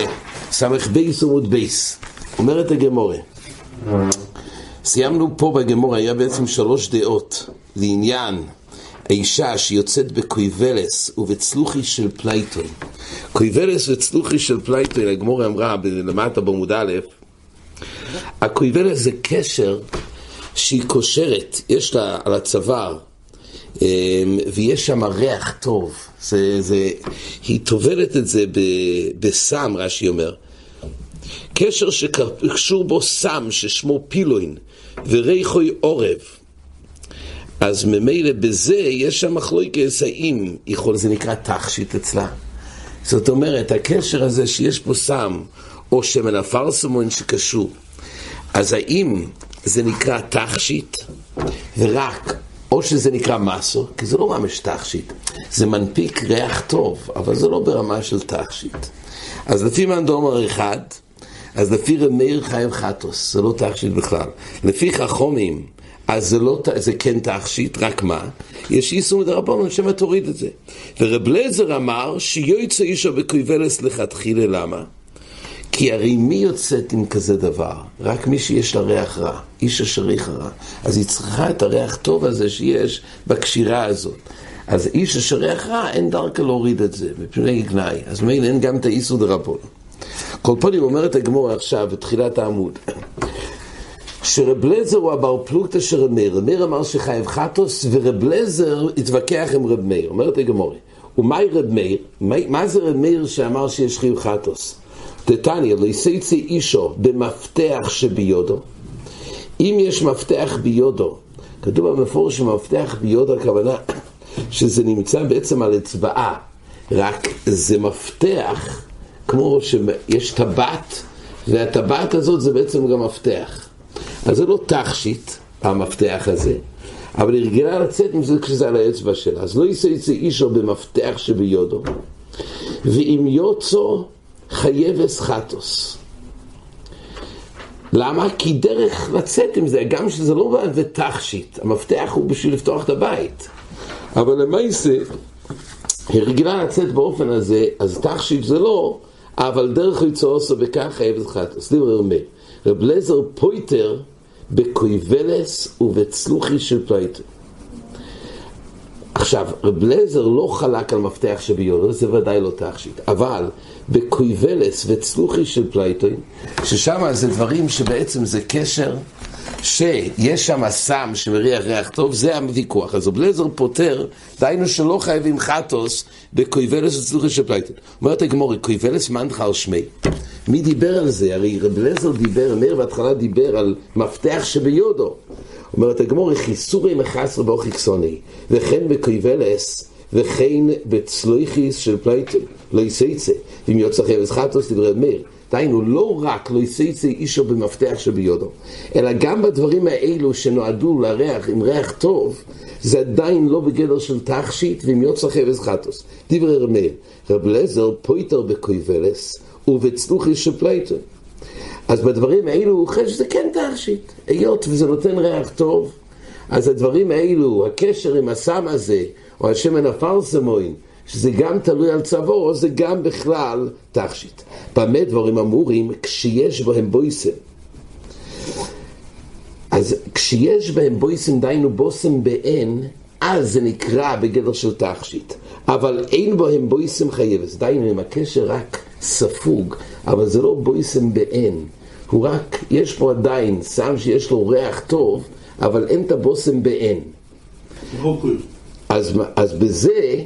גמרא, סמך בית עמוד בית, אומרת הגמרא, סיימנו פה בגמרא, היה בעצם שלוש דעות לעניין האישה שיוצאת בכובלת ובצלוחית של פלייטון. כובלת וצלוחית של פלייטון, הגמרא אמרה למטה בעמוד א', הכובלת זה קשר שהיא קושרת, יש לה על הצוואר, ויש שם ריח טוב. זה, זה, היא טובלת את זה בסם, רש"י אומר. קשר שקשור בו סם ששמו פילוין וריחוי עורב. אז ממילא בזה יש שם מחלוקס האם יכול, זה נקרא תכשיט אצלה. זאת אומרת, הקשר הזה שיש פה סם, או שמן הפרסמון שקשור, אז האם זה נקרא תכשיט, ורק, או שזה נקרא מסו, כי זה לא ממש תכשיט, זה מנפיק ריח טוב, אבל זה לא ברמה של תכשיט. אז לפי מאן דומר אחד, אז לפי רמיר חיים חטוס, זה לא תכשיט בכלל. לפי חכומים, אז זה, לא, זה כן תכשיט, רק מה? יש איסור מדרבנון שמא תוריד את זה. ורב לזר אמר שיועצו אישו בקויבלס לכתחילה, למה? כי הרי מי יוצאת עם כזה דבר? רק מי שיש לה ריח רע, איש אשר ריח רע. אז היא צריכה את הריח טוב הזה שיש בקשירה הזאת. אז איש אשר ריח רע, אין דרכה להוריד את זה, מפני גנאי. אז מילא אין גם את האיסור דרבנון. כל פנים אומרת הגמור עכשיו, בתחילת העמוד, שרב לזר הוא הבר פלוגתא של רב מאיר. רב מאיר אמר שחייב חטוס, ורב לזר התווכח עם רב מאיר. אומרת הגמור, ומהי רב מאיר? מה זה רב מאיר שאמר שיש חייב חטוס? דתניא, לא יסייצי אישו במפתח שביודו. אם יש מפתח ביודו, כתוב במפורש שמפתח ביודו הכוונה שזה נמצא בעצם על אצבעה, רק זה מפתח כמו שיש טבעת, והטבעת הזאת זה בעצם גם מפתח. אז זה לא תכשיט, המפתח הזה, אבל היא רגילה לצאת עם זה כשזה על האצבע שלה. אז לא יישא יצא אישו במפתח שביודו, ואם יוצו חייבס חטוס. למה? כי דרך לצאת עם זה, גם שזה לא תכשיט, המפתח הוא בשביל לפתוח את הבית. אבל למעשה, היא רגילה לצאת באופן הזה, אז תכשיט זה לא, אבל דרך יצאו עושה בכך חייבת חטוס. דיבר אומר, רב לזר פויטר בקויבלס ובצלוחי של פלייטר. עכשיו, רב לזר לא חלק על מפתח שביודו, זה ודאי לא תכשיט, אבל בקויבלס וצלוחי של פלייטוין, ששם זה דברים שבעצם זה קשר שיש שם סם שמריח ריח טוב, זה הוויכוח. אז רב לזר פותר, דהיינו שלא חייבים חטוס בקויבלס וצלוחי של פלייטוין. אומרת הגמורי, קויבלס מאן דכר שמיה. מי דיבר על זה? הרי רב לזר דיבר, מאיר בהתחלה דיבר על מפתח שביודו. אומרת הגמורי, חסורי מחסרא והכי קתני, וכן בקויבלס, וכן בצלויכיס של פלייטל, לא יסייצה, ואם יוצא חייבס חטוס דברי מאיר. דהיינו, לא רק לא יסייצה אישו במפתח שביודו, אלא גם בדברים האלו שנועדו לריח עם ריח טוב, זה עדיין לא בגדר של תכשיט, ואם יוצא חייבס חטוס. דברי מאיר, רב לזר פויטר בקויבלס, ובצלוחיס של פלייטל. אז בדברים האלו הוא חושב שזה כן תכשיט, היות וזה נותן ריח טוב, אז הדברים האלו, הקשר עם הסם הזה, או השמן הפרסמוין, שזה גם תלוי על צווארו, זה גם בכלל תכשיט. במה דברים אמורים? כשיש בהם בויסם. אז כשיש בהם בויסם, דיינו בושם בעין, אז זה נקרא בגדר של תכשיט. אבל אין בהם בויסם חייבס, דיינו אם הקשר רק ספוג, אבל זה לא בויסם בעין. הוא רק, יש פה עדיין סם שיש לו ריח טוב, אבל אין את הבושם בעין. אז, אז בזה,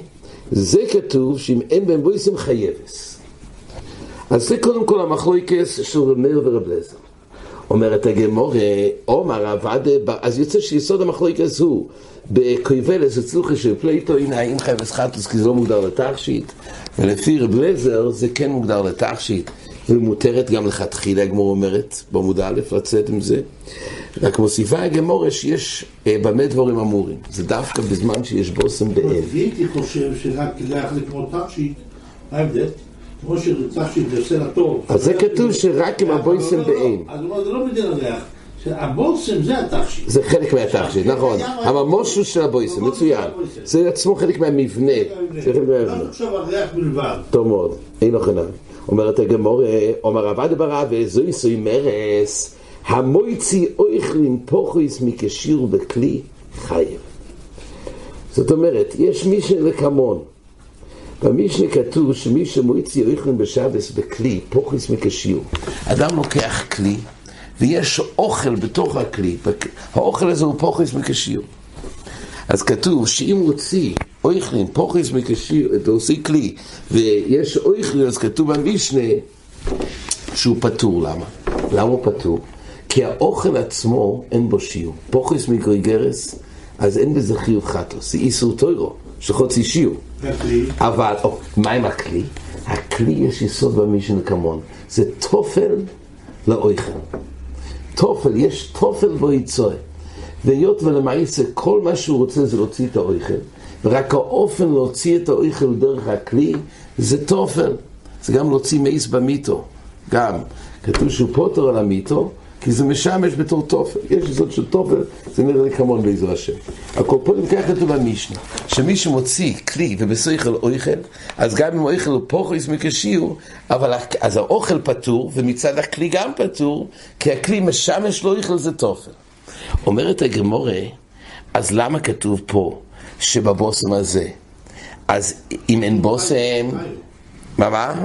זה כתוב שאם אין בהם בויסם חייבס. אז זה קודם כל המחלוקס של רב מאיר ורב לזר. אומרת הגמורה, עומר עבד, אז יוצא שיסוד המחלוקס הוא בקויבלס אצלוחי של פלייטו, הנה האם חייבס חטוס כי זה לא מוגדר לתכשיט, ולפי רב לזר זה כן מוגדר לתכשיט. ומותרת גם לכתחילה, הגמור אומרת, בעמוד א', לצאת עם זה. רק מוסיפה הגמורה שיש אה, במה דבורים אמורים. זה דווקא בזמן שיש בושם בעין. הייתי חושב שרק כדאי כמו תכשיט, מה ההבדל? כמו שתכשיט זה עושה לטוב. אז זה כתוב שרק עם הבושם בעין. אז זה לא בדין הריח. הבושם זה התכשיט. זה חלק מהתכשיט, נכון. הממושו של הבושם, מצוין. זה עצמו חלק מהמבנה. זה חלק מהמבנה. עכשיו הריח בלבד. טוב מאוד, אין לו חינם. אומרת הגמורה, אומר עבד ברא וזוי סוי מרס, המויצי אויכלין פוכויס מקשיר בכלי חייב. זאת אומרת, יש מישנה לקמון. במשנה כתוב שמי שמויצי אויכלין בשבס בכלי, פוכויס מקשיר. אדם לוקח כלי, ויש אוכל בתוך הכלי. האוכל הזה הוא פוכויס מקשיר. אז כתוב שאם הוא הוציא אויכלין, פוכס מקשיר, אתה עושה כלי, ויש אויכלין, אז כתוב במשנה שהוא פטור. למה? למה הוא פטור? כי האוכל עצמו אין בו שיעור. פוכס מגריגרס, אז אין בזה חיוב חטוס, זה איסור טוירו, שחוצי שיעור. אבל, או, מה עם הכלי? הכלי יש יסוד במשנה כמון, זה תופל לאויכל. תופל, יש תופל בו יצואה. והיות ולמעשה כל מה שהוא רוצה זה להוציא את האויכל, ורק האופן להוציא את האויכל דרך הכלי זה תופל. זה גם להוציא מייס במיתו, גם. כתוב שהוא פוטר על המיתו, כי זה משמש בתור תופל. יש יסוד של תופל, זה נראה לי כמון בעזר השם. פה נמכח כתוב במשנה, שמי שמוציא כלי ובסויכל אויכל, אז גם אם האויכל הוא פוכריס מקשיור, אבל אז האוכל פטור, ומצד הכלי גם פטור, כי הכלי משמש לא אויכל זה תופל. אומרת הגמורה, אז למה כתוב פה שבבושם הזה? אז אם אין בושם... מה, מה?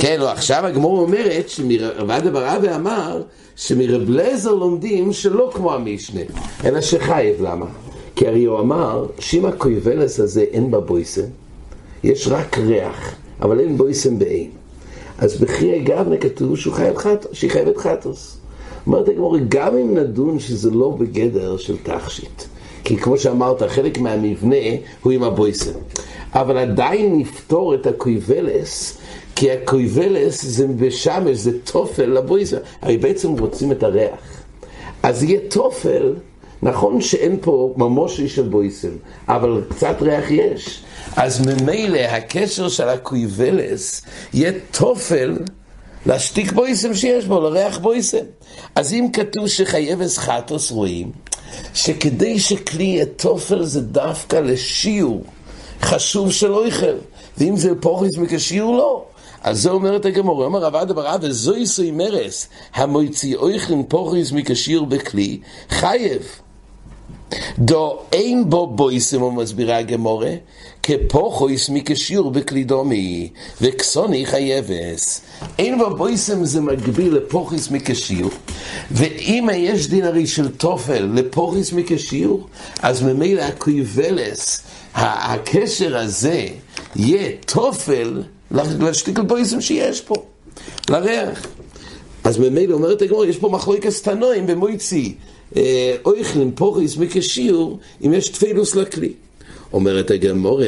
כן, לא, עכשיו הגמור אומרת שמרבד אברהבי אמר שמרב לזר לומדים שלא כמו המשנה, אלא שחייב, למה? כי הרי הוא אמר שאם הקויבלס הזה אין בה בויסם, יש רק ריח, אבל אין בויסם באין. אז בחיי גבנה כתוב שהוא חייב חטוס, שהיא חייבת חטוס. אומרת הגמור, גם אם נדון שזה לא בגדר של תכשיט, כי כמו שאמרת, חלק מהמבנה הוא עם הבויסם, אבל עדיין נפתור את הקויבלס, כי הקויבלס זה בשמש, זה תופל לבויסם, הרי בעצם רוצים את הריח. אז יהיה תופל, נכון שאין פה ממושי של בויסם, אבל קצת ריח יש. אז ממילא הקשר של הקויבלס יהיה תופל להשתיק בויסם שיש בו, לריח בויסם. אז אם כתוב שחייבס חטוס רואים, שכדי שכלי יהיה תופל זה דווקא לשיעור חשוב של אויכל, ואם זה פוכריס מכשיעור לא. אז זה אומרת הגמור, אומר רב אדם רב, וזו יסוי מרס, המוציא אויכלין פוכריס מכשיעור בכלי, חייב. דו אין בו בויסם, הוא מסבירה הגמורה, כפוכויס מכשיור בכלי דומי, וכסוני חייבס. אין בו בויסם זה מקביל לפוכויס מכשיור, ואם יש דין הרי של תופל לפוכויס מכשיור, אז ממילא הקויבלס, הקשר הזה, יהיה תופל להשתיק לבויסם שיש פה, לריח. אז ממילא אומרת הגמור, יש פה מחלוקת תנועים במויצי. אויכלין פוריס מקשיור אם יש תפילוס לכלי. אומרת הגמורה,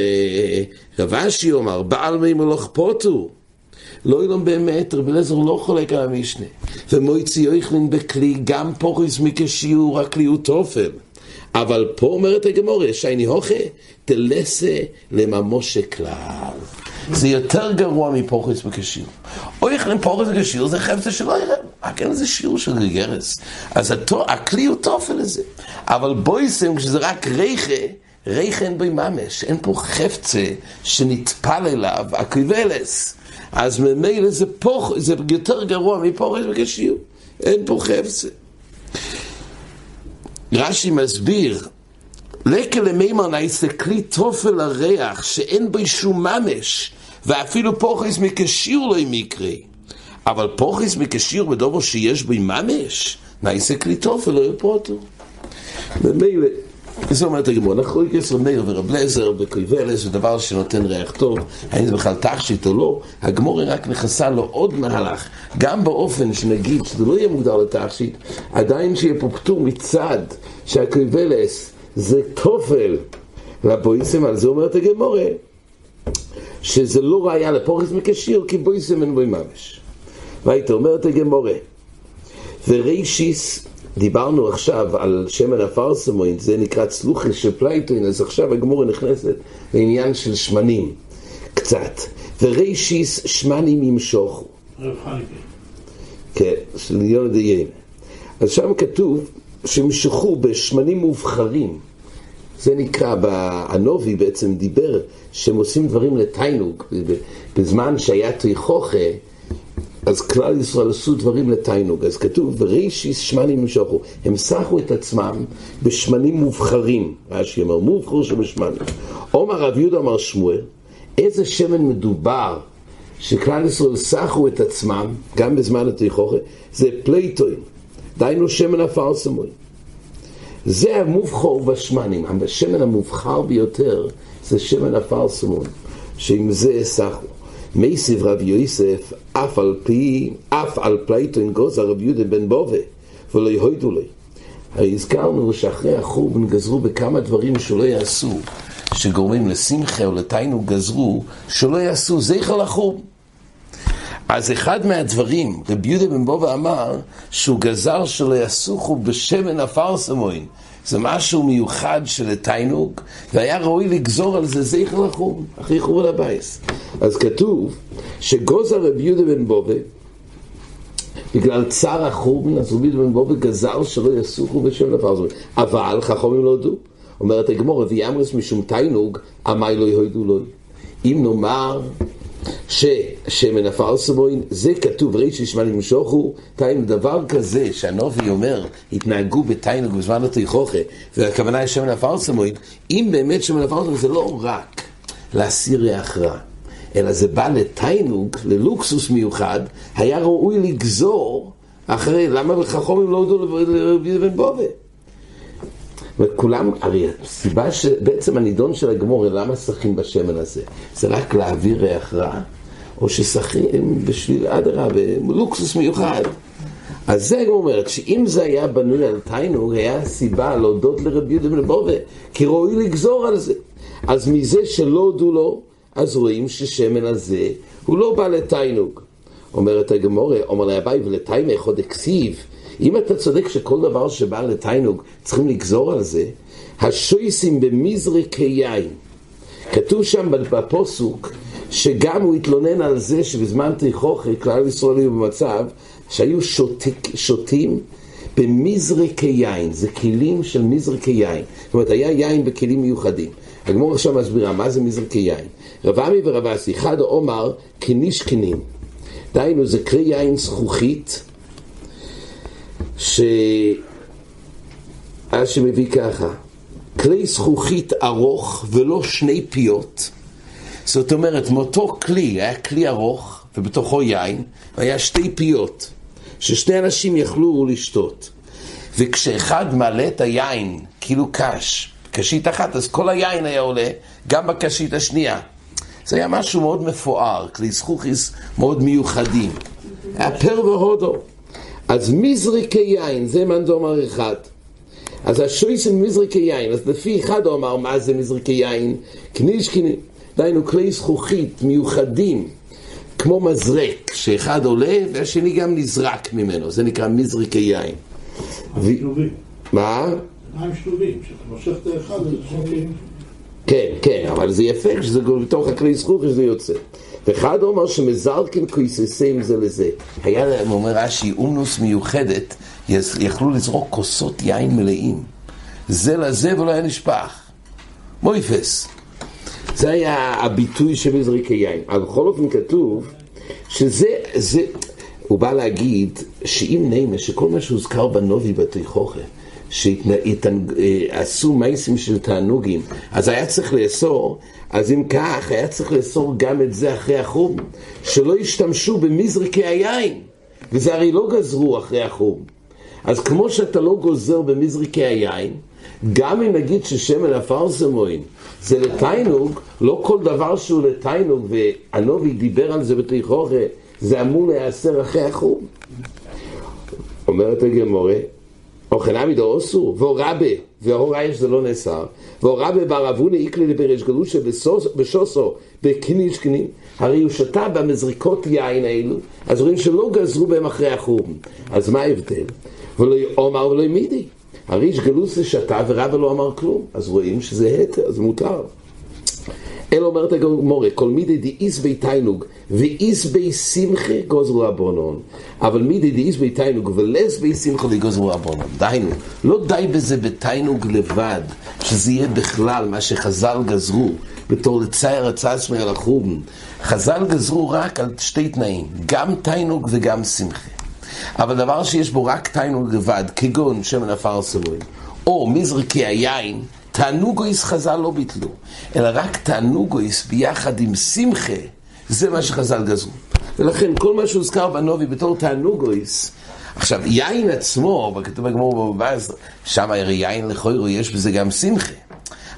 רב אשי אומר, בעל מי מלוך פוטו. לא ילום באמת, רב אליעזר לא חולק על המשנה. ומויצי אויכלין בכלי, גם פוריס מקשיור, הכלי הוא תופל. אבל פה אומרת הגמורה, שייני הוכה, תלסה לממושה כלל. זה יותר גרוע מפורחס בקשיר. או יכולים פורחס בקשיר זה חפצה שלא יראה. אין זה שיעור של גרס. אז התו, הכלי הוא תופל לזה. אבל בויסם, כשזה רק ריחה, אין בו ממש. אין פה חפצה שנטפל אליו, הקריבלס. אז ממילא זה פוח, זה יותר גרוע מפורחס בקשיר. אין פה חפצה. רש"י מסביר, לקה למימר נעשה כלי תופל הריח שאין בו שום ממש ואפילו פוחס מקשיר לא מקרה אבל פוחס מקשיר בדובר שיש בו ממש נעשה כלי תופל לא יפרוטו ומילא זה אומרת הגמור, אנחנו יסר מאיר ורב לזר וקויבלס זה דבר שנותן ריח טוב, האם זה בכלל תכשיט או לא, הגמור רק נכנסה לו עוד מהלך, גם באופן שנגיד שזה לא יהיה מוגדר לתכשיט, עדיין שיהיה פה פטור מצד שהקויבלס זה תופל לבויסם, על זה אומרת הגמורה, שזה לא ראיה לפחות מכשיעור, כי בויסם אין בוי ממש. והייתה אומרת הגמורה, ורישיס, דיברנו עכשיו על שמן הפרסמוין, זה נקרא צלוחי של פלייטוין, אז עכשיו הגמורה נכנסת לעניין של שמנים, קצת. ורישיס שמנים ימשוכו. כן, של יונד יין. אז שם כתוב שימשכו בשמנים מובחרים. זה נקרא, הנובי בעצם דיבר שהם עושים דברים לתיינוג, בזמן שהיה תיכוכה, אז כלל ישראל עשו דברים לתיינוג, אז כתוב, ורישיס שמנים ימשוכו, הם סחו את עצמם בשמנים מובחרים, רש"י אומר, מובחר שבשמנים. עומר רב יהודה אמר שמואל, איזה שמן מדובר שכלל ישראל סכו את עצמם, גם בזמן התיכוכה, זה פלייטוין, דהיינו שמן הפרסמוי. זה המובחר בשמנים, השמן המובחר ביותר זה שמן הפרסמון, שעם זה סכו. מתיב רב יוסף, אף על פי, אף על פלייטון גוזר רב יהודה בן בובה, ולא הודו ליה. הזכרנו שאחרי החורבן גזרו בכמה דברים שלא יעשו, שגורמים לשמחה או לתענוג גזרו, שלא יעשו זכר לחורבן. אז אחד מהדברים, רבי יהודה בן בובה אמר, שהוא גזר שלא יעשו בשמן הפרסמוין, זה משהו מיוחד של תענוג, והיה ראוי לגזור על זה זכר לחום, אחרי חורבן הבייס. אז כתוב שגוזר רבי יהודה בן בובה, בגלל צער החורבן, אז רבי יהודה בן בובה גזר שלא יסוכו בשם לפרזון. אבל חכמים לא הודו. אומרת הגמור, ויאמרס משום תיינוג, עמי לא יהודו לו. אם נאמר ששמן הפרסמוין, זה כתוב רישי שמע למשוכו, תאים דבר כזה שהנובי אומר, התנהגו בתיינוג בזמן התיכוכה, והכוונה היא שמן הפרסמוין, אם באמת שמן הפרסמוין זה לא רק להסיר ריח רע, אלא זה בא לתיינוג, ללוקסוס מיוחד, היה ראוי לגזור אחרי, למה חכומים לא הודו לרבי בן בובה? וכולם, הרי הסיבה שבעצם הנידון של הגמור, למה שחים בשמן הזה? זה רק להעביר ריח רע? או ששחים בשביל אדרבה, לוקסוס מיוחד. אז זה הגמור אומרת, שאם זה היה בנוי על תיינוג, היה סיבה להודות לרבי יהודה בן בובה, כי ראוי לגזור על זה. אז מזה שלא הודו לו, אז רואים ששמן הזה הוא לא בא לתיינוג. אומרת הגמורה, אומר לה אביי ולתיימא חוד הכסיב, אם אתה צודק שכל דבר שבא לתיינוג צריכים לגזור על זה, השויסים במזרק היין. כתוב שם בפוסוק שגם הוא התלונן על זה שבזמן תיכוכי כלל ישראל היו במצב שהיו שוטיק, שותים במזרקי יין, זה כלים של מזרקי יין. זאת אומרת, היה יין בכלים מיוחדים. הגמור עכשיו מסבירה מה זה מזרקי יין. רב עמי ורב אסי, אחד אומר כניש כנים. דהיינו, זה כלי יין זכוכית, ש... אז שמביא ככה, כלי זכוכית ארוך ולא שני פיות. זאת אומרת, מאותו כלי, היה כלי ארוך ובתוכו יין, והיה שתי פיות, ששני אנשים יכלו לשתות. וכשאחד מעלה את היין, כאילו קש, קשית אחת, אז כל היין היה עולה, גם בקשית השנייה. זה היה משהו מאוד מפואר, כלי זכוכיס מאוד מיוחדים. היה פר והודו. אז מזריקי יין, זה מאן דאמר אחד. אז השויסן מזריקי יין, אז לפי אחד הוא אמר מה זה מזריקי יין, קנישקיני, דהיינו כלי זכוכית מיוחדים, כמו מזרק, שאחד עולה והשני גם נזרק ממנו, זה נקרא מזריקי יין. מה? מים שלובים, שאתה מושך את האחד, כן, כן, אבל זה יפה כשזה בתוך הכלי זכוכית שזה יוצא. ואחד אומר שמזרקין כויססים זה לזה. היה להם, אומר רש"י, אומנוס מיוחדת, יכלו לזרוק כוסות יין מלאים. זה לזה ולא היה נשפך. מויפס. זה היה הביטוי של מזריקי יין. אבל בכל אופן כתוב שזה, זה, הוא בא להגיד שאם נעימה, שכל מה שהוזכר בנובי בתיכוכה, שעשו מייסים של תענוגים, אז היה צריך לאסור, אז אם כך, היה צריך לאסור גם את זה אחרי החום, שלא ישתמשו במזרקי היין, וזה הרי לא גזרו אחרי החום. אז כמו שאתה לא גוזר במזרקי היין, גם אם נגיד ששמן הפרסמוין זה לתיינוג, לא כל דבר שהוא לתיינוג, והנובי דיבר על זה בתיכוכה, זה אמור להיאסר אחרי החום. אומרת הגמורה, אוכל עמידו אוסו, והורבה, והוראה יש זה לא נאסר, והורבה בערבונה איקלי לבריש גלושה בשוסו, בקנישקנים, הרי הוא שתה במזריקות יין האלו, אז רואים שלא גזרו בהם אחרי החורבן. אז מה ההבדל? ולא אומר ולא מידי. הרי איש גלוסה שתה ורבא לא אמר כלום, אז רואים שזה היתר, זה מותר. אלא אומרת הגמורה, כל מידי דאיס בי תיינוג ואיס בי שמחה גוזרו הבונון. אבל מידי דאיס בי תיינוג ולס בי שמחה וגוזרו הבונון. דהיינו, לא די בזה בתיינוג לבד, שזה יהיה בכלל מה שחז"ל גזרו בתור לצייר הצעצמי על החום. חז"ל גזרו רק על שתי תנאים, גם תיינוג וגם שמחה. אבל דבר שיש בו רק תיינוג לבד, כגון שמן עפר סמוי, או מזרקי היין, תענוגויס חז"ל לא ביטלו, אלא רק תענוגויס ביחד עם שמחה, זה מה שחז"ל גזרו. ולכן כל מה שהוזכר בנובי בתור תענוגויס, עכשיו יין עצמו, בכתוב בגמור בבא שם הרי יין לכוירו, יש בזה גם שמחה.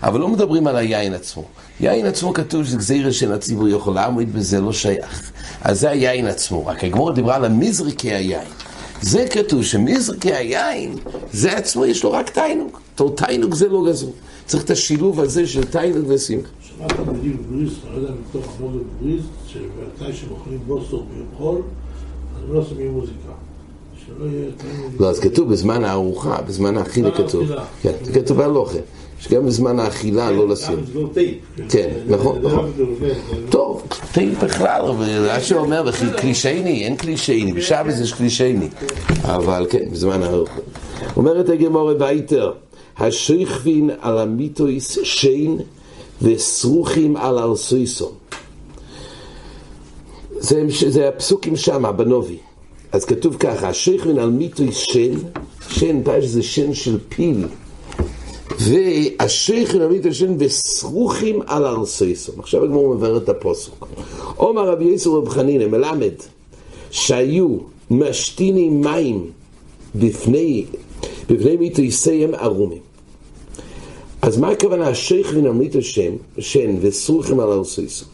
אבל לא מדברים על היין עצמו. יין עצמו כתוב שזה גזירה של הציבור יכול לעמוד בזה, לא שייך. אז זה היין עצמו. רק הגמור דיברה על המזרקי היין. זה כתוב שמזרקי היין, זה עצמו יש לו רק תיינוג. תור תיינוג זה לא גזרו. צריך את השילוב הזה של תיינוג ושמחה. שמעת בדיוק בריז, אני לא יודע מתוך המודל בריז, שמתי שמוכנים בוסר ביום חול, אז לא שמים מוזיקה. לא, אז כתוב בזמן הארוחה, בזמן האכילה כתוב. כן, כתוב בהלוכה. שגם בזמן האכילה לא לשים. כן, נכון, נכון. טוב, טייפ בכלל, מה שאומר, קלישייני, אין קלישייני, בשבת יש קלישייני. אבל כן, בזמן הארוחה. אומרת הגמורה בייטר, השוכבים על מיטות שן וסרוחים על ערשותם. זה, זה הפסוקים שמה, בנובי. אז כתוב ככה, השכבין על מיתויס שיין, שיין, פרש זה שיין של פיל. והשייכן עמית השם וסרוכים על ארסייסון. עכשיו הגמור מבאר את הפוסוק. עומר רבי יסר רב חנינא מלמד שהיו משתינים מים בפני, בפני מיתויסיהם ערומים. אז מה הכוונה השייכן עמית השם, שן וסרוכים על ארסייסון?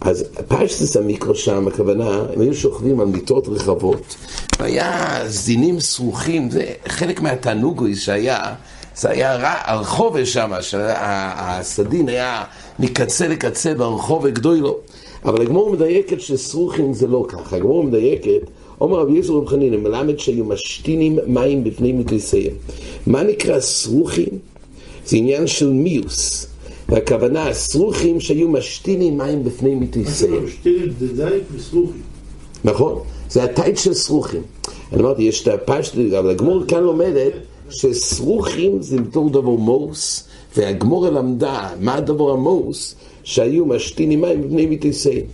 אז פשטס המיקרו שם, הכוונה, הם היו שוכבים על מיטות רחבות, והיה זינים סרוכים, זה חלק מהתענוגוי שהיה זה היה רע, הרחוב שם, שהסדין היה מקצה לקצה ברחוב הגדולו. אבל הגמור מדייקת שסרוכים זה לא ככה, הגמור מדייקת, אומר רבי יזר רב חנינא, מלמד שהיו משתינים מים בפני מתריסיהם. מה נקרא סרוכים? זה עניין של מיוס. והכוונה, הסרוכים שהיו משתינים מים בפני מתריסיהם. נכון, זה הטייט של סרוכים. אני אמרתי, יש את הפשט, אבל הגמור כאן לומדת שסרוכים זה בתור דבר מוס, והגמורה למדה מה הדבר המוס, שהיו משתינים מים בבני מתיסאים.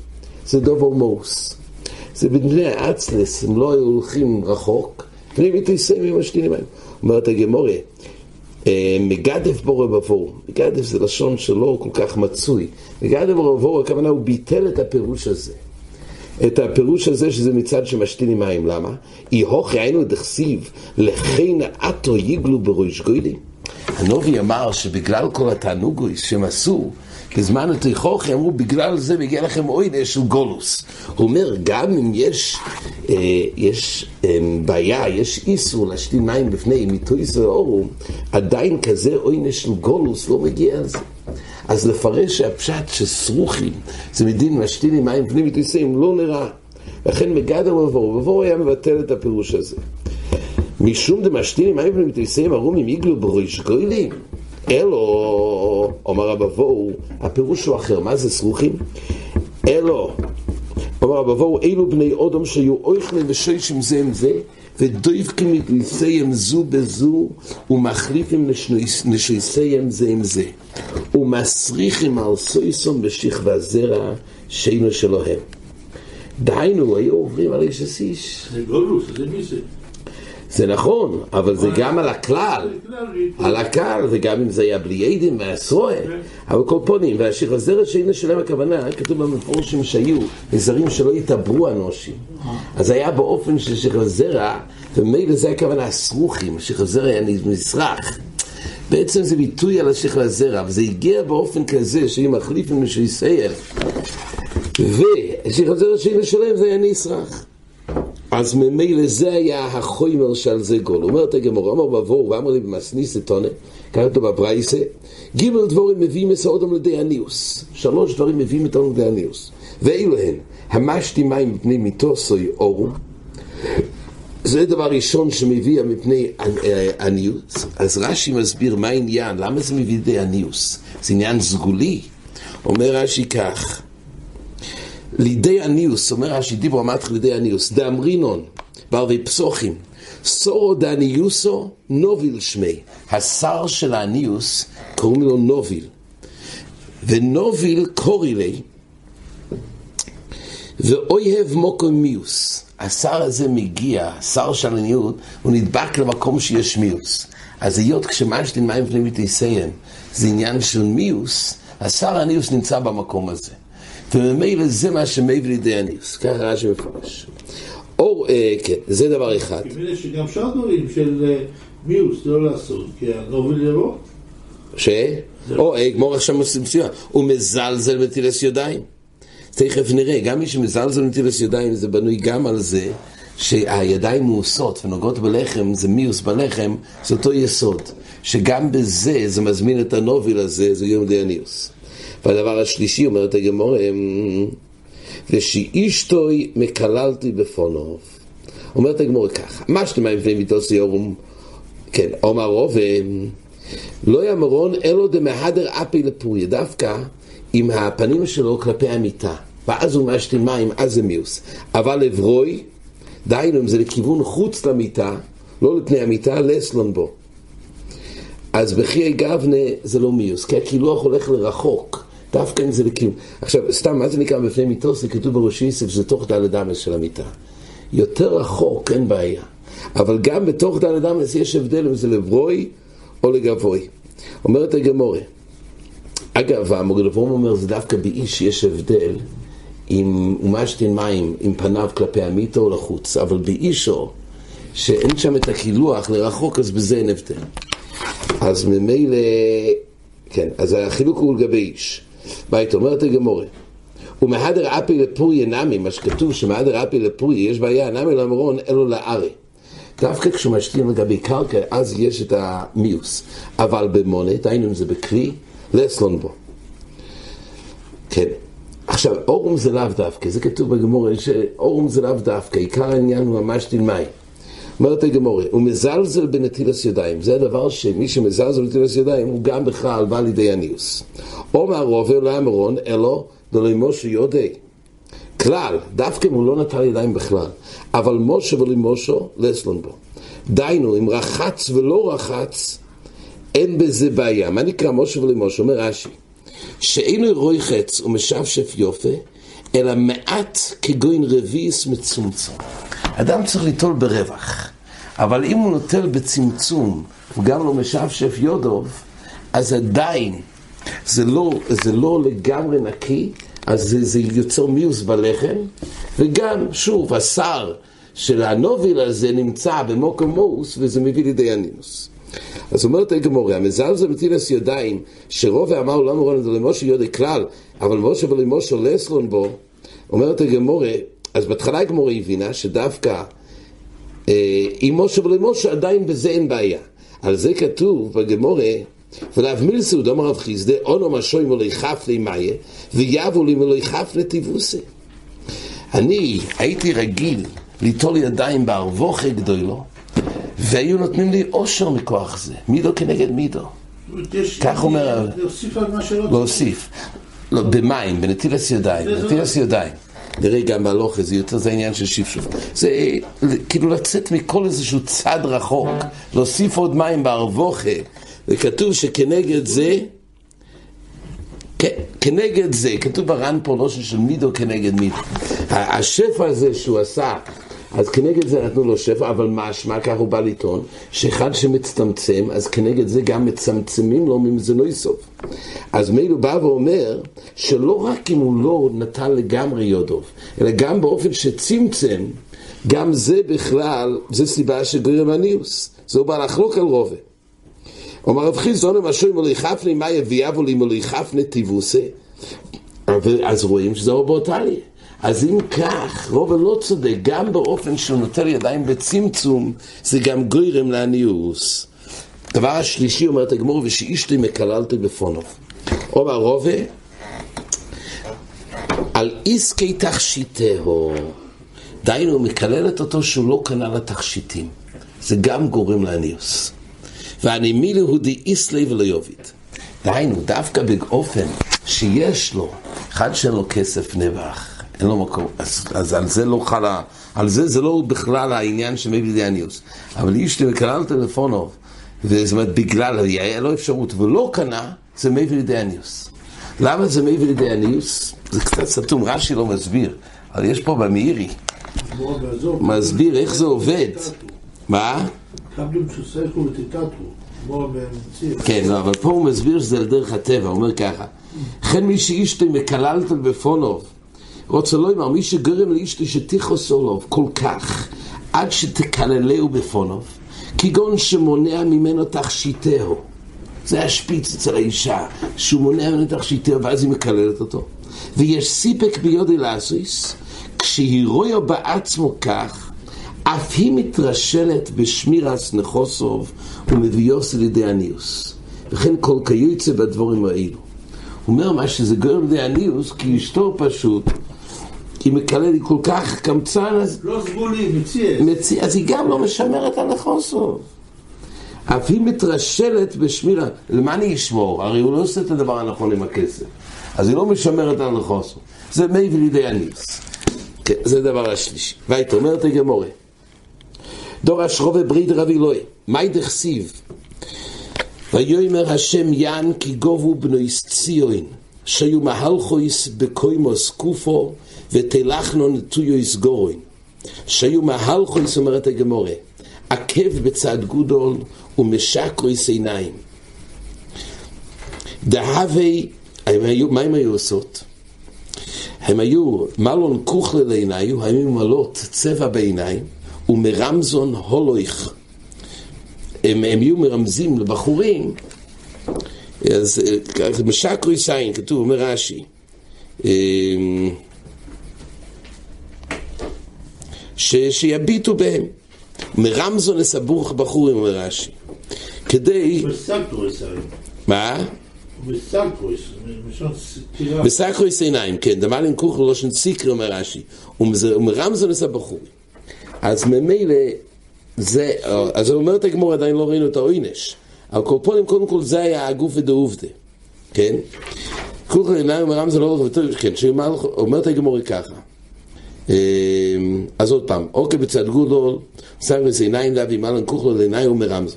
זה דבר מוס. זה בבני האצלס, הם לא היו הולכים רחוק, בני מתיסאים הם משתינים מים. אומרת הגמורה, אה, מגדף בורא בבור, מגדף זה לשון שלא כל כך מצוי, מגדף בורא בבור, הכוונה הוא ביטל את הפירוש הזה. את הפירוש הזה שזה מצד שמשתינים מים, למה? אי הוכי היינו דכסיב לכן עטו יגלו בראש גוילי. הנובי אמר שבגלל כל התענוגויס שהם עשו, בזמן התיכוכי אמרו בגלל זה מגיע לכם אוידה של גולוס. הוא אומר גם אם יש, אה, יש אה, בעיה, יש איסור להשתין מים בפני מיתויס ואורו, עדיין כזה אוינה של גולוס לא מגיע על זה. אז לפרש שהפשט שסרוכים זה מדין משתינים מים פנים מתיסים לא נראה. לכן מגדר ובבור, ובבור היה מבטל את הפירוש הזה. משום דמשתינים מים פנים מתיסים ארומים יגלו בראש גוילים. אלו, אומר הבבור, הפירוש הוא אחר, מה זה סרוכים? אלו, אומר הבבור, אלו בני אודום שהיו אויכלים ושוישים זה עם זה, ודויבקים מתניסיהם זו בזו, ומחליפים נשויסיהם זה עם זה. ומסריחים על סויסום בשכבה זרע שאינו שלהם. דהיינו, היו עוברים על איש הסיש. זה גולוס, זה מי זה? זה נכון, אבל זה גם על הכלל, על הכלל, וגם אם זה היה בלי עדים והסרוער, אבל כל פונים, והשכבה זרע שאינו שלהם הכוונה, כתוב במפורשים שהיו נזרים שלא יתעברו אנושים. אז היה באופן של שכבה זרע, ומילא זה הכוונה הסרוכים, שכבה זרע היה נזרח. בעצם זה ביטוי על השכלה הזרע, וזה הגיע באופן כזה שאם מחליפים מישהו יסייל, ושכלה זרע שאין לשלם זה היה נסרח. אז ממילא זה היה החומר שעל זה גול. אומרת הגמור, אמר בבור ואמר לי במסניס לטונה, קרא אותו בברייסה, גימל דבורים מביאים את האודם לדיאניוס. שלוש דברים מביאים את האודם לדיאניוס. ואילו הן, המשתי מים מפני מיתוסוי אורו, זה דבר ראשון שמביא מפני עניוס. אז רש"י מסביר מה העניין, למה זה מביא לידי עניוס? זה עניין סגולי. אומר רש"י כך, לידי הניוס, אומר רש"י דיברו אמרת לידי הניוס, דאמרינון, בערבי פסוחים, סורו דניוסו נוביל שמי. השר של הניוס קוראים לו נוביל. ונוביל קורי לי, ואויב מוקו מיוס. השר הזה מגיע, שר של הניוס, הוא נדבק למקום שיש מיוס. אז היות כשמשתין מים פנימית יסיים, זה עניין של מיוס, השר הניוס נמצא במקום הזה. וממילא זה מה שמביא לידי הניוס, ככה רש"י מפרש. או, אה, כן, זה דבר אחד. שגם שאר דברים של אה, מיוס לא לעשות, כי הנובל יבוא. ש? או, אה, גמור עכשיו מצוין, הוא מזלזל בטילס ידיים. תכף נראה, גם מי שמזלזל בטילס ידיים זה בנוי גם על זה שהידיים מעושות ונוגעות בלחם, זה מיוס בלחם, זה אותו יסוד. שגם בזה זה מזמין את הנוביל הזה, זה יום די הניוס. והדבר השלישי, אומרת הגמור, ושאישתוי מקללתי בפונוב. אומרת הגמור ככה, מה שאתם לפני מיתוס יורום, כן, אומר רובם, לא יאמרון אלו דמהדר אפי לפוריה, דווקא עם הפנים שלו כלפי המיטה. ואז הוא משתי מים, אז זה מיוס. אבל אברוי, דהיינו אם זה לכיוון חוץ למיטה, לא לפני המיטה, לסלון בו. אז בחיי גבנה זה לא מיוס, כי הקילוח הולך לרחוק, דווקא אם זה לכיוון. עכשיו, סתם, מה זה נקרא בפני מיתו? זה כתוב בראשי יוסף שזה תוך דלת אמס של המיטה. יותר רחוק, אין בעיה. אבל גם בתוך דלת אמס יש הבדל אם זה לברוי או לגבוי. אומרת הגמורה, אגב, המוגלבום אומר זה דווקא באיש יש הבדל אם הוא משתין מים עם פניו כלפי המיטה או לחוץ, אבל באישו, שאין שם את הקילוח לרחוק, אז בזה אין הבדל. אז ממילא, כן, אז החילוק הוא לגבי איש. בית אומרת הגמורה, ומהדר אפי לפורי נמי, מה שכתוב שמהדר אפי לפורי יש בעיה, נמי למרון אלו לארי. דווקא כשמשתיעים לגבי קרקע, אז יש את המיוס. אבל במונה, דהיינו אם זה בכלי, לסלון בו. כן. עכשיו, אורום זה לאו דווקא, זה כתוב בגמורה, שאורום זה לאו דווקא, עיקר העניין הוא ממש תלמי. אומרת הגמורה, הוא מזלזל בנטילס ידיים, זה הדבר שמי שמזלזל בנטילס ידיים הוא גם בכלל בא לידי הניוס. אומר רובר לאמרון, אלו דלי משה יודעי. כלל, דווקא אם הוא לא נטל ידיים בכלל, אבל משה ולמושו, לסלון בו. דיינו, אם רחץ ולא רחץ, אין בזה בעיה. מה נקרא משה ולמושו? אומר רש"י, שאינו רוי חץ ומשפשף יופה, אלא מעט כגוין רביעיס מצומצם. אדם צריך ליטול ברווח, אבל אם הוא נוטל בצמצום, וגם לא משפשף יודוב, אז עדיין זה לא, זה לא לגמרי נקי, אז זה, זה יוצר מיוס בלחם, וגם, שוב, השר של הנוביל הזה נמצא במוקו מוס, וזה מביא לידי הנינוס. אז אומרת הגמורה, המזלזל בתילס ידיים, שרוב אמר לא אמרו לנו למשה יודע כלל, אבל משה ולמשה לסלון בו, אומרת הגמורה, אז בהתחלה הגמורה הבינה שדווקא אה, עם משה ולמשה עדיין בזה אין בעיה. על זה כתוב בגמורה, ולאו מילסו דומר רב חיסדה, אונו משוי מולי חף לי מאיה, ויבו לי מולי חף לטיבוסי. אני הייתי רגיל ליטול ידיים בערבוכי גדולו, והיו נותנים לי אושר מכוח זה, מידו כנגד מידו. כך אומר... להוסיף על מה שלא להוסיף. לא, במים, בנטילס ידיים, בנטילס ידיים. נראה גם בהלוכה, זה יותר זה העניין של שפשוף. זה כאילו לצאת מכל איזשהו צד רחוק, להוסיף עוד מים בערבוכה, וכתוב שכנגד זה, כנגד זה, כתוב ברן פה לא של מידו כנגד מידו. השפע הזה שהוא עשה, אז כנגד זה נתנו לו שפע, אבל משמע, כך הוא בא לטעון, שאחד שמצטמצם, אז כנגד זה גם מצמצמים לו ממזונו סוף. אז מילא בא ואומר, שלא רק אם הוא לא נתן לגמרי יודוב, אלא גם באופן שצמצם, גם זה בכלל, זה סיבה שגרם הניוס. זה הוא בא לחלוק על רובה. אומר רב חיסדון, משהו אם חפני, מה יביאבו לי אם חפני טיבוסי? אז רואים שזה אורבוטליה. אז אם כך, רובה לא צודק, גם באופן שהוא נוטל ידיים בצמצום, זה גם גוירם לעניוס. דבר השלישי, אומרת הגמור, ושאישתי מקללתי בפונוב. אומר רובה, על איסקי תכשיטהו, דהיינו, מקללת אותו שהוא לא קנה לתכשיטים. זה גם גורם לעניוס. והנמילי הוא די איסלי ולא יוביד. דהיינו, דווקא באופן שיש לו, אחד שאין לו כסף נבח, אין לו מקום, אז, אז על זה לא חלה, על זה זה לא בכלל העניין של מביא דיאניוס. אבל איש מקלל טלפונוב, וזאת אומרת, בגלל, היה לו אפשרות ולא קנה, זה מביא דיאניוס. למה זה מביא לידי זה קצת סתום, רש"י לא מסביר, אבל יש פה במאירי, מסביר איך זה עובד. מה? כן, לא, אבל פה הוא מסביר שזה על דרך הטבע, הוא אומר ככה: לכן מי שאישתו מקללתם בפונוב, רוצה לא אמר, מי שגרם לאישתו שתיכוס עולוב כל כך, עד שתקללהו בפונוב, כגון שמונע ממנו תכשיטהו. זה השפיץ אצל האישה, שהוא מונע ממנו תכשיטהו, ואז היא מקללת אותו. ויש סיפק ביודי לאסויס, כשהיא רואה בעצמו כך, אף היא מתרשלת בשמירס נחוסוב ומביאוס לידי הניוס. וכן כל כיוצא בדבורים האלו. הוא אומר מה שזה גורם לידי הניוס, כי אשתו פשוט, היא מקלל, היא כל כך קמצן, אז... לא סגולי, מציע. מציע, אז היא גם לא משמרת על נחוסוב. אף היא מתרשלת בשמירה. למה אני אשמור? הרי הוא לא עושה את הדבר הנכון עם הכסף. אז היא לא משמרת על נחוסוב. זה מי ולידי הניוס. כן, זה הדבר השלישי. והיית אומרת הגמורה. דור אשרובה ברית רבי אלוהי, מאי דכסיב? ויאמר השם יען כי גובו בנויס ציון, שיו מהלכויס בקוימוס קופו, ותלחנו נטויויס גורין. שיו מהלכויס, אומרת הגמורה, עקב בצד גודול ומשקרויס עיניים. דהווי, מה הם היו עושות? הם היו מלון כוכלה לעיניו, היו ממלאות צבע בעיניים, ומרמזון הולויך. הם, הם יהיו מרמזים לבחורים, אז משקרו יסיין, כתוב, אומר רש"י, אמ, שיביטו בהם. מרמזון לסבוך בחורים, אומר רש"י. כדי... מה? בסקרויס עיניים, כן, דמל עם כוכו לא שן סיקרי, אומר רש"י. ומרמזון לסבחורים. אז ממילא זה, אז אומרת הגמור עדיין לא ראינו את העונש. אבל קורפונים קודם כל זה היה הגוף ודעובדה, כן? כולכם עיניים מרם זה לא וטוב, כן, שאומרת הגמור ככה. אז עוד פעם, אוקיי בצד גודל, שם לזה עיניים להביא מלן כוכלו לעיניים ומרמז.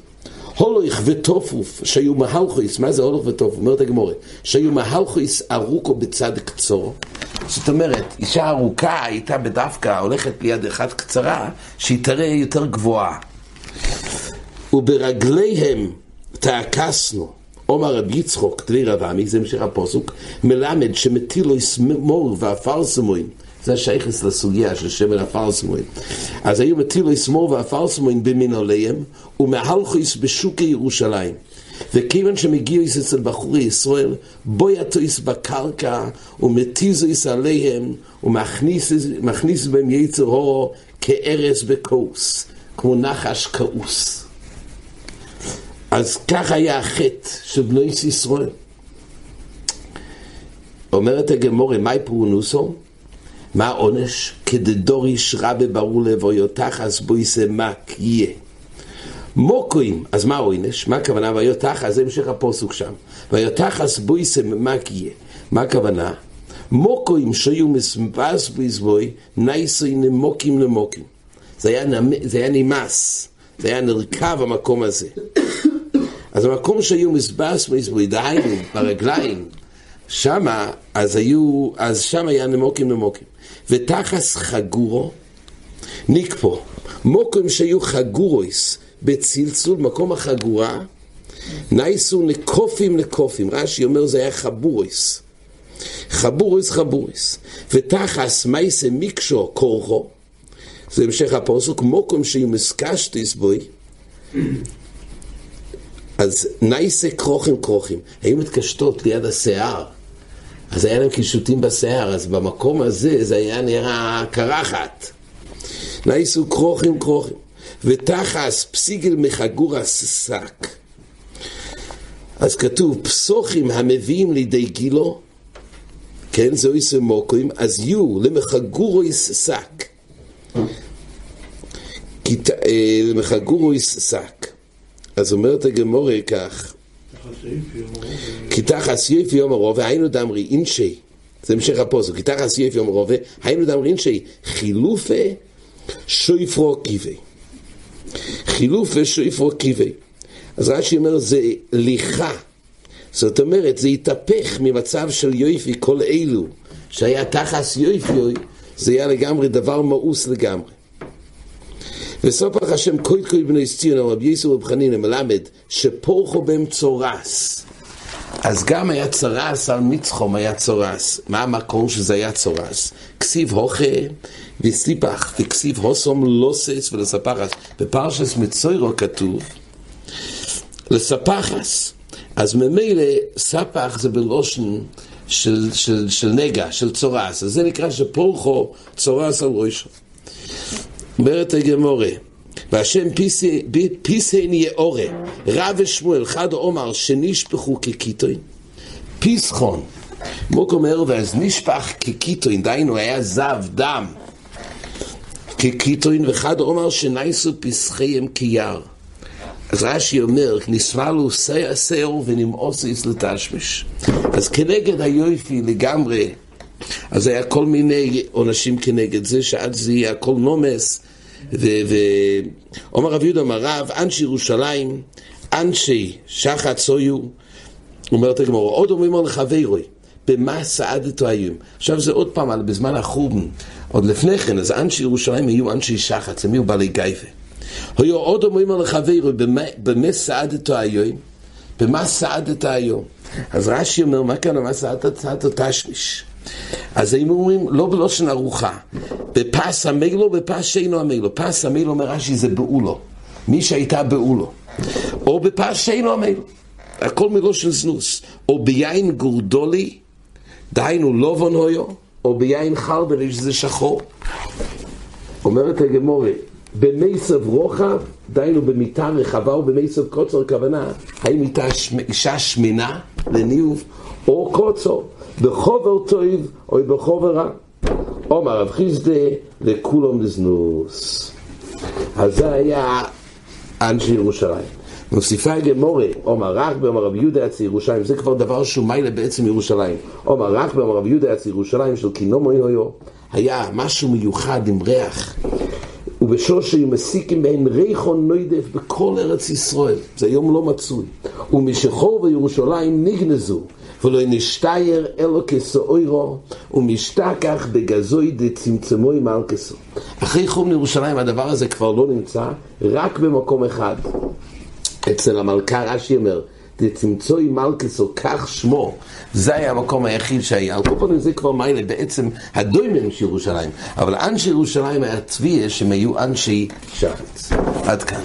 הולך וטופוף, שהיו מהלכויס, מה זה הולך וטופוף? אומרת הגמורה, שהיו מהלכויס ארוכו בצד קצור, זאת אומרת, אישה ארוכה הייתה בדווקא הולכת ליד אחת קצרה, שהיא תראה יותר גבוהה. וברגליהם תעקסנו, עומר רבי יצחוק, תלי רב עמי, זה המשך הפוסוק, מלמד שמטילו יסמור ואפרסמוין, זה השייכס לסוגיה של שמן אפרסמוין. אז היו מטילו יסמור ואפרסמוין במנהליהם, ומהלכויס בשוקי ירושלים. וכיוון שמגיעו אצל בחורי ישראל, בו יטויס בקרקע ומתיזויס עליהם ומכניס בהם יצר הורו כארז בכוס, כמו נחש כעוס. אז כך היה החטא של בני ישראל. אומרת הגמורה, מהי פרונוסו? מה העונש? כדדור ישרה בברור לבו יותחס בו יסמק יהיה. מוקוים, אז מה העונש? מה הכוונה? ויותחס, זה המשך הפוסוק שם. ויותחס בויסם מקיה. מה הכוונה? מוקוים שהיו מסמפס ביזבוי, נייסוי נמוקים למוקים. זה היה, זה היה נמאס, זה היה נרכב המקום הזה. אז המקום שהיו מסבס ביזבוי, דהיינו, ברגליים, שמה, אז היו, אז שם היה נמוקים נמוקים. ותחס חגורו, ניקפו. מוקוים שהיו חגורויס, בצלצול, מקום החגורה, נייסו נקופים לקופים. רש"י אומר זה היה חבוריס. חבוריס חבוריס. ותחס מייסה מיקשו קורחו, זה המשך הפוסוק, מוקום שיהיו מסקשטיס בוי, אז נייסה כרוכים כרוכים. היו מתקשטות ליד השיער. אז היה להם קישוטים בשיער, אז במקום הזה זה היה נראה קרחת. נייסו כרוכים כרוכים. ותחס פסיגל מחגורס שק. אז כתוב פסוחים המביאים לידי גילו, כן, זהו איסר מוקוים, אז יהיו למחגורויס שק. למחגורויס שק. אז אומרת הגמורה כך, כי תחס יפי יום הרובה, היינו דמרי אינשי, זה המשך הפוסק, כי תחס יפי יום הרובה, היינו דמרי אינשי, חילופה שויפרו קיבי. חילופה שויפרו קיבי. אז רש"י אומר, זה ליכה. זאת אומרת, זה התהפך ממצב של יויפי כל אלו, שהיה תחס יויפי, זה היה לגמרי דבר מאוס לגמרי. וסופח השם קויד קויד בני סציון, רבי יסו רב חנין מלמד, שפורחו בהם צורס. אז גם היה צורס על מצחום היה צורס. מה המקום שזה היה צורס? כסיב הוכה וסליפח, וכסיב הוסום לוסס ולספחס. בפרשס מצוירו כתוב, לספחס. אז ממילא ספח זה בלושן של, של, של נגע, של צורס. אז זה נקרא שפורחו צורס על ראשו. אומרת הגמורה, והשם פיסן יאורה, רב ושמואל, חד עומר, שנשפחו כקיטוין, פיסחון, מוק אומר, ואז נשפח כקיטוין, דהיינו, היה זב, דם, כקיטוין, וחד עומר שנייסו פסחיהם כיער. אז רש"י אומר, נסמלו שיער ונמאוסיס לתשמש. אז כנגד היופי לגמרי, אז היה כל מיני עונשים כנגד זה, שעד זה יהיה הכל נומס, ואומר רב יהודה אמר רב, אנשי ירושלים, אנשי שחת סויו, אומרת הגמור, עוד אומרים על חברוי, במה סעדתו היום. עכשיו זה עוד פעם, על בזמן החורבן, עוד לפני כן, אז אנשי ירושלים היו אנשי שחת, הם היו בעלי גייבה. היו עוד אומרים על חברוי, במה סעדתו היום? במה סעדתו היום? אז רש"י אומר, מה כאן, מה סעדתו תשמיש? אז היינו אומרים, לא בלושן ארוחה, בפס המילו, בפס שאינו המילו. פס המילו אומר רש"י זה באולו, מי שהייתה באולו. או בפס שאינו המילו, הכל מלושן זנוס. או ביין גורדולי, דהיינו לובון הויו, או ביין חרבלי שזה שחור. אומרת הגמורי, במיסב רוחב, דהיינו במיטה רחבה או במיסב קוצר כוונה, האם מיטה אישה שמנה לניוב או קוצר. בחובר טוב או בחובר רע. אומר רב חיסדה לכולם לזנוס. אז זה היה אנשי ירושלים. מוסיפה גמורה, אומר רק באמר רב יהודה יצא ירושלים, זה כבר דבר שהוא מיילה בעצם ירושלים. אומר רק באמר רב יהודה יצא ירושלים של כינומו יויו, היה משהו מיוחד עם ריח. ובשושי מסיקים בהן ריחון נוידף בכל ארץ ישראל, זה היום לא מצוי. ומשחור בירושלים נגנזו, ולא נשתייר אלו כסאוירו, ומשתכח בגזוי דצמצמוי מלכסו. אחרי חום לירושלים הדבר הזה כבר לא נמצא, רק במקום אחד. אצל המלכה רש"י אומר, דצמצוי מלכסו, כך שמו. זה היה המקום היחיד שהיה. על כל פנים זה כבר מיילה, בעצם הדוימים של ירושלים. אבל אנשי ירושלים היה צביעה שהם היו אנשי שחץ. עד כאן.